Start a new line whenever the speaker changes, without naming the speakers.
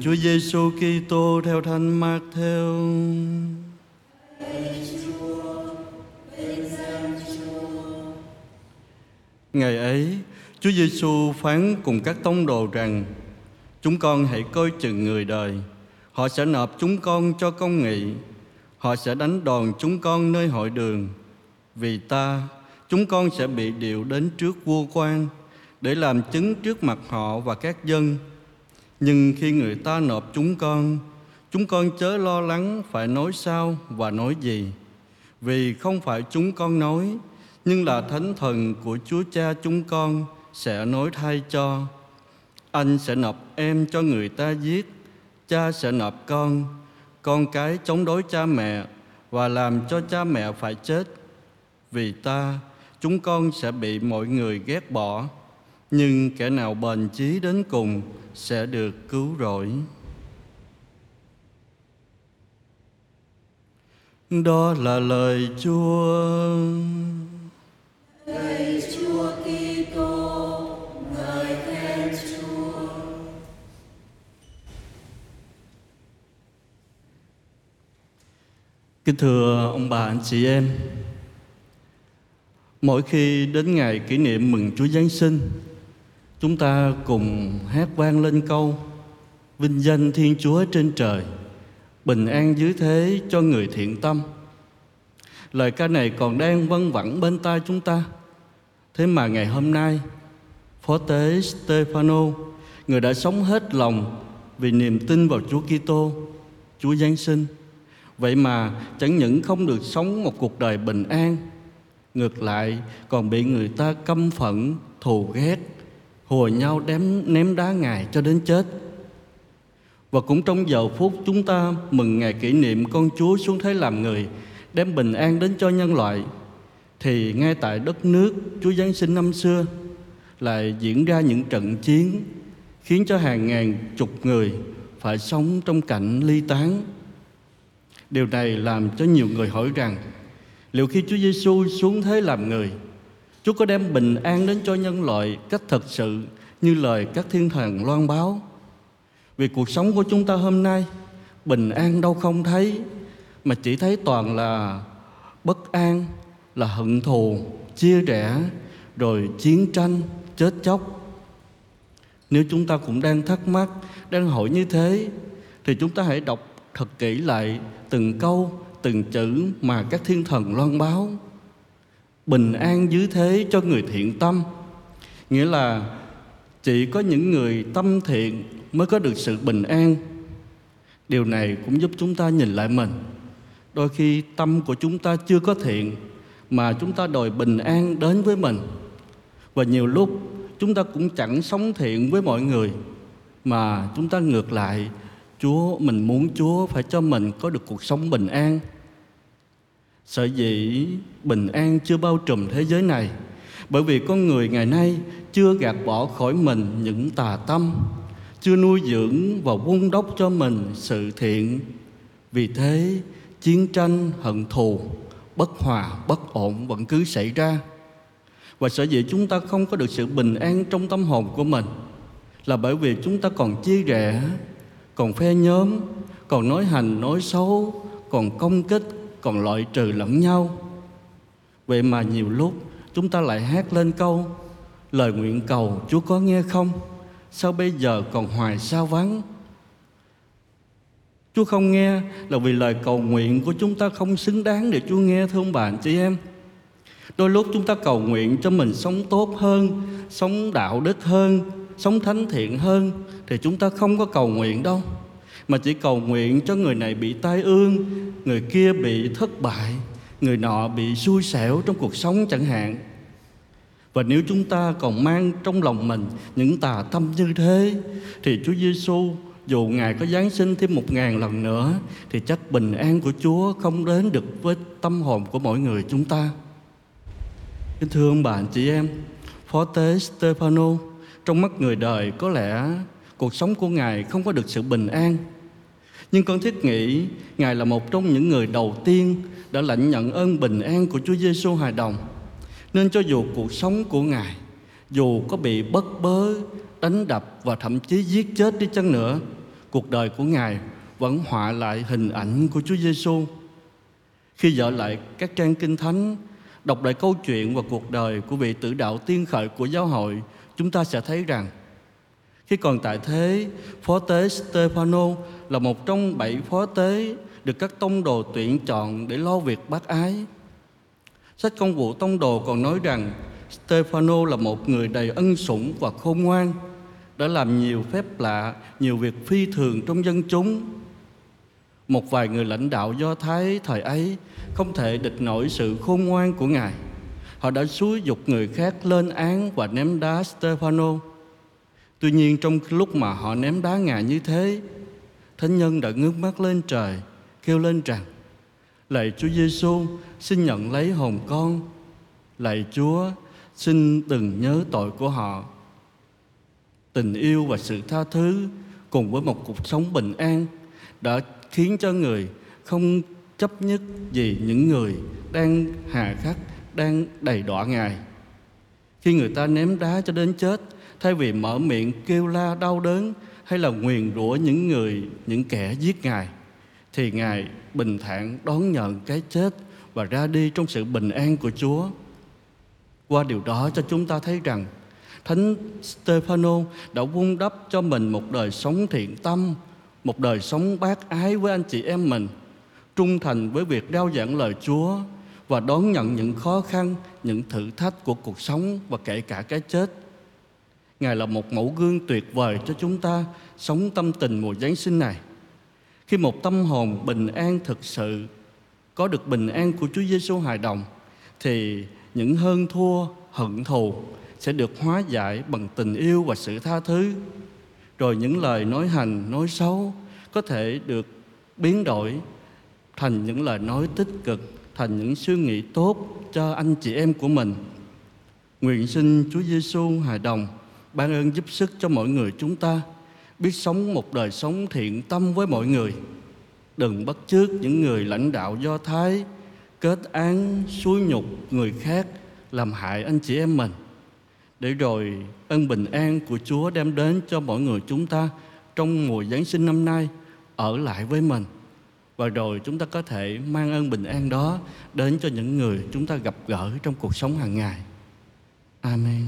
Chúa Giêsu Kitô theo Thánh Matthew. Ngày ấy, Chúa Giêsu phán cùng các tông đồ rằng: Chúng con hãy coi chừng người đời, họ sẽ nộp chúng con cho công nghị, họ sẽ đánh đòn chúng con nơi hội đường. Vì ta, chúng con sẽ bị điệu đến trước vua quan để làm chứng trước mặt họ và các dân. Nhưng khi người ta nộp chúng con, chúng con chớ lo lắng phải nói sao và nói gì. Vì không phải chúng con nói, nhưng là thánh thần của Chúa Cha chúng con sẽ nói thay cho. Anh sẽ nộp em cho người ta giết, cha sẽ nộp con, con cái chống đối cha mẹ và làm cho cha mẹ phải chết. Vì ta, chúng con sẽ bị mọi người ghét bỏ, nhưng kẻ nào bền chí đến cùng sẽ được cứu rỗi. Đó là lời Chúa.
Lạy Chúa Kitô, ngợi khen Chúa.
Kính thưa ông bà anh chị em, mỗi khi đến ngày kỷ niệm mừng Chúa Giáng sinh, chúng ta cùng hát vang lên câu Vinh danh Thiên Chúa trên trời, bình an dưới thế cho người thiện tâm. Lời ca này còn đang văng vẳng bên tai chúng ta. Thế mà ngày hôm nay, Phó tế Stefano, người đã sống hết lòng vì niềm tin vào Chúa Kitô, Chúa Giáng sinh, Vậy mà chẳng những không được sống một cuộc đời bình an Ngược lại còn bị người ta căm phẫn, thù ghét Hùa nhau đếm ném đá Ngài cho đến chết. Và cũng trong giờ phút chúng ta mừng ngày kỷ niệm con Chúa xuống thế làm người Đem bình an đến cho nhân loại Thì ngay tại đất nước Chúa Giáng sinh năm xưa Lại diễn ra những trận chiến Khiến cho hàng ngàn chục người phải sống trong cảnh ly tán. Điều này làm cho nhiều người hỏi rằng liệu khi Chúa Giêsu xuống thế làm người, Chúa có đem bình an đến cho nhân loại cách thật sự như lời các thiên thần loan báo? Vì cuộc sống của chúng ta hôm nay bình an đâu không thấy mà chỉ thấy toàn là bất an, là hận thù, chia rẽ, rồi chiến tranh, chết chóc. Nếu chúng ta cũng đang thắc mắc, đang hỏi như thế thì chúng ta hãy đọc thật kỹ lại từng câu từng chữ mà các thiên thần loan báo bình an dưới thế cho người thiện tâm. Nghĩa là chỉ có những người tâm thiện mới có được sự bình an. Điều này cũng giúp chúng ta nhìn lại mình. Đôi khi tâm của chúng ta chưa có thiện mà chúng ta đòi bình an đến với mình. Và nhiều lúc chúng ta cũng chẳng sống thiện với mọi người mà chúng ta ngược lại, Chúa mình muốn Chúa phải cho mình có được cuộc sống bình an. Sở dĩ bình an chưa bao trùm thế giới này bởi vì con người ngày nay chưa gạt bỏ khỏi mình những tà tâm, chưa nuôi dưỡng và vun đốc cho mình sự thiện. Vì thế, chiến tranh, hận thù, bất hòa, bất ổn vẫn cứ xảy ra. Và sở dĩ chúng ta không có được sự bình an trong tâm hồn của mình là bởi vì chúng ta còn chia rẽ còn phe nhóm còn nói hành nói xấu còn công kích còn loại trừ lẫn nhau. Vậy mà nhiều lúc chúng ta lại hát lên câu, lời nguyện cầu chúa có nghe không? Sao bây giờ còn hoài sao vắng? Chúa không nghe là vì lời cầu nguyện của chúng ta không xứng đáng để chúa nghe, thưa ông bà, anh chị em. Đôi lúc chúng ta cầu nguyện cho mình sống tốt hơn, sống đạo đức hơn, sống thánh thiện hơn, thì chúng ta không có cầu nguyện đâu mà chỉ cầu nguyện cho người này bị tai ương người kia bị thất bại người nọ bị xui xẻo trong cuộc sống chẳng hạn và nếu chúng ta còn mang trong lòng mình những tà tâm như thế thì Chúa Giêsu dù Ngài có Giáng sinh thêm một ngàn lần nữa thì chắc bình an của Chúa không đến được với tâm hồn của mỗi người chúng ta. Kính thưa ông bạn chị em, Phó tế Stefano trong mắt người đời có lẽ cuộc sống của Ngài không có được sự bình an. Nhưng con thiết nghĩ Ngài là một trong những người đầu tiên đã lãnh nhận ơn bình an của Chúa Giêsu hài đồng. Nên cho dù cuộc sống của Ngài dù có bị bất bớ, đánh đập và thậm chí giết chết đi chăng nữa, cuộc đời của Ngài vẫn họa lại hình ảnh của Chúa Giêsu. Khi dở lại các trang kinh thánh, đọc lại câu chuyện và cuộc đời của vị tử đạo tiên khởi của giáo hội, chúng ta sẽ thấy rằng khi còn tại thế, phó tế Stefano là một trong bảy phó tế được các tông đồ tuyển chọn để lo việc bác ái. Sách công vụ tông đồ còn nói rằng Stefano là một người đầy ân sủng và khôn ngoan, đã làm nhiều phép lạ, nhiều việc phi thường trong dân chúng. Một vài người lãnh đạo Do Thái thời ấy không thể địch nổi sự khôn ngoan của Ngài. Họ đã xúi dục người khác lên án và ném đá Stefano. Tuy nhiên trong lúc mà họ ném đá Ngài như thế, Thánh nhân đã ngước mắt lên trời, kêu lên rằng: Lạy Chúa Giêsu, xin nhận lấy hồn con. Lạy Chúa, xin đừng nhớ tội của họ. Tình yêu và sự tha thứ cùng với một cuộc sống bình an đã khiến cho người không chấp nhất gì những người đang hà khắc, đang đầy đọa Ngài. Khi người ta ném đá cho đến chết, thay vì mở miệng kêu la đau đớn hay là nguyền rủa những người, những kẻ giết Ngài, thì Ngài bình thản đón nhận cái chết và ra đi trong sự bình an của Chúa. Qua điều đó cho chúng ta thấy rằng Thánh Stefano đã vun đắp cho mình một đời sống thiện tâm, một đời sống bác ái với anh chị em mình, trung thành với việc rao giảng lời Chúa và đón nhận những khó khăn, những thử thách của cuộc sống và kể cả cái chết. Ngài là một mẫu gương tuyệt vời cho chúng ta sống tâm tình mùa Giáng sinh này. Khi một tâm hồn bình an thực sự có được bình an của Chúa Giêsu hài đồng thì những hơn thua, hận thù sẽ được hóa giải bằng tình yêu và sự tha thứ. Rồi những lời nói hành, nói xấu có thể được biến đổi thành những lời nói tích cực, thành những suy nghĩ tốt cho anh chị em của mình. Nguyện xin Chúa Giêsu hài đồng ban ơn giúp sức cho mọi người chúng ta biết sống một đời sống thiện tâm với mọi người. Đừng bắt chước những người lãnh đạo Do Thái, kết án, xúi nhục người khác, làm hại anh chị em mình để rồi ân bình an của Chúa đem đến cho mọi người chúng ta trong mùa Giáng sinh năm nay ở lại với mình và rồi chúng ta có thể mang ơn bình an đó đến cho những người chúng ta gặp gỡ trong cuộc sống hàng ngày. Amen.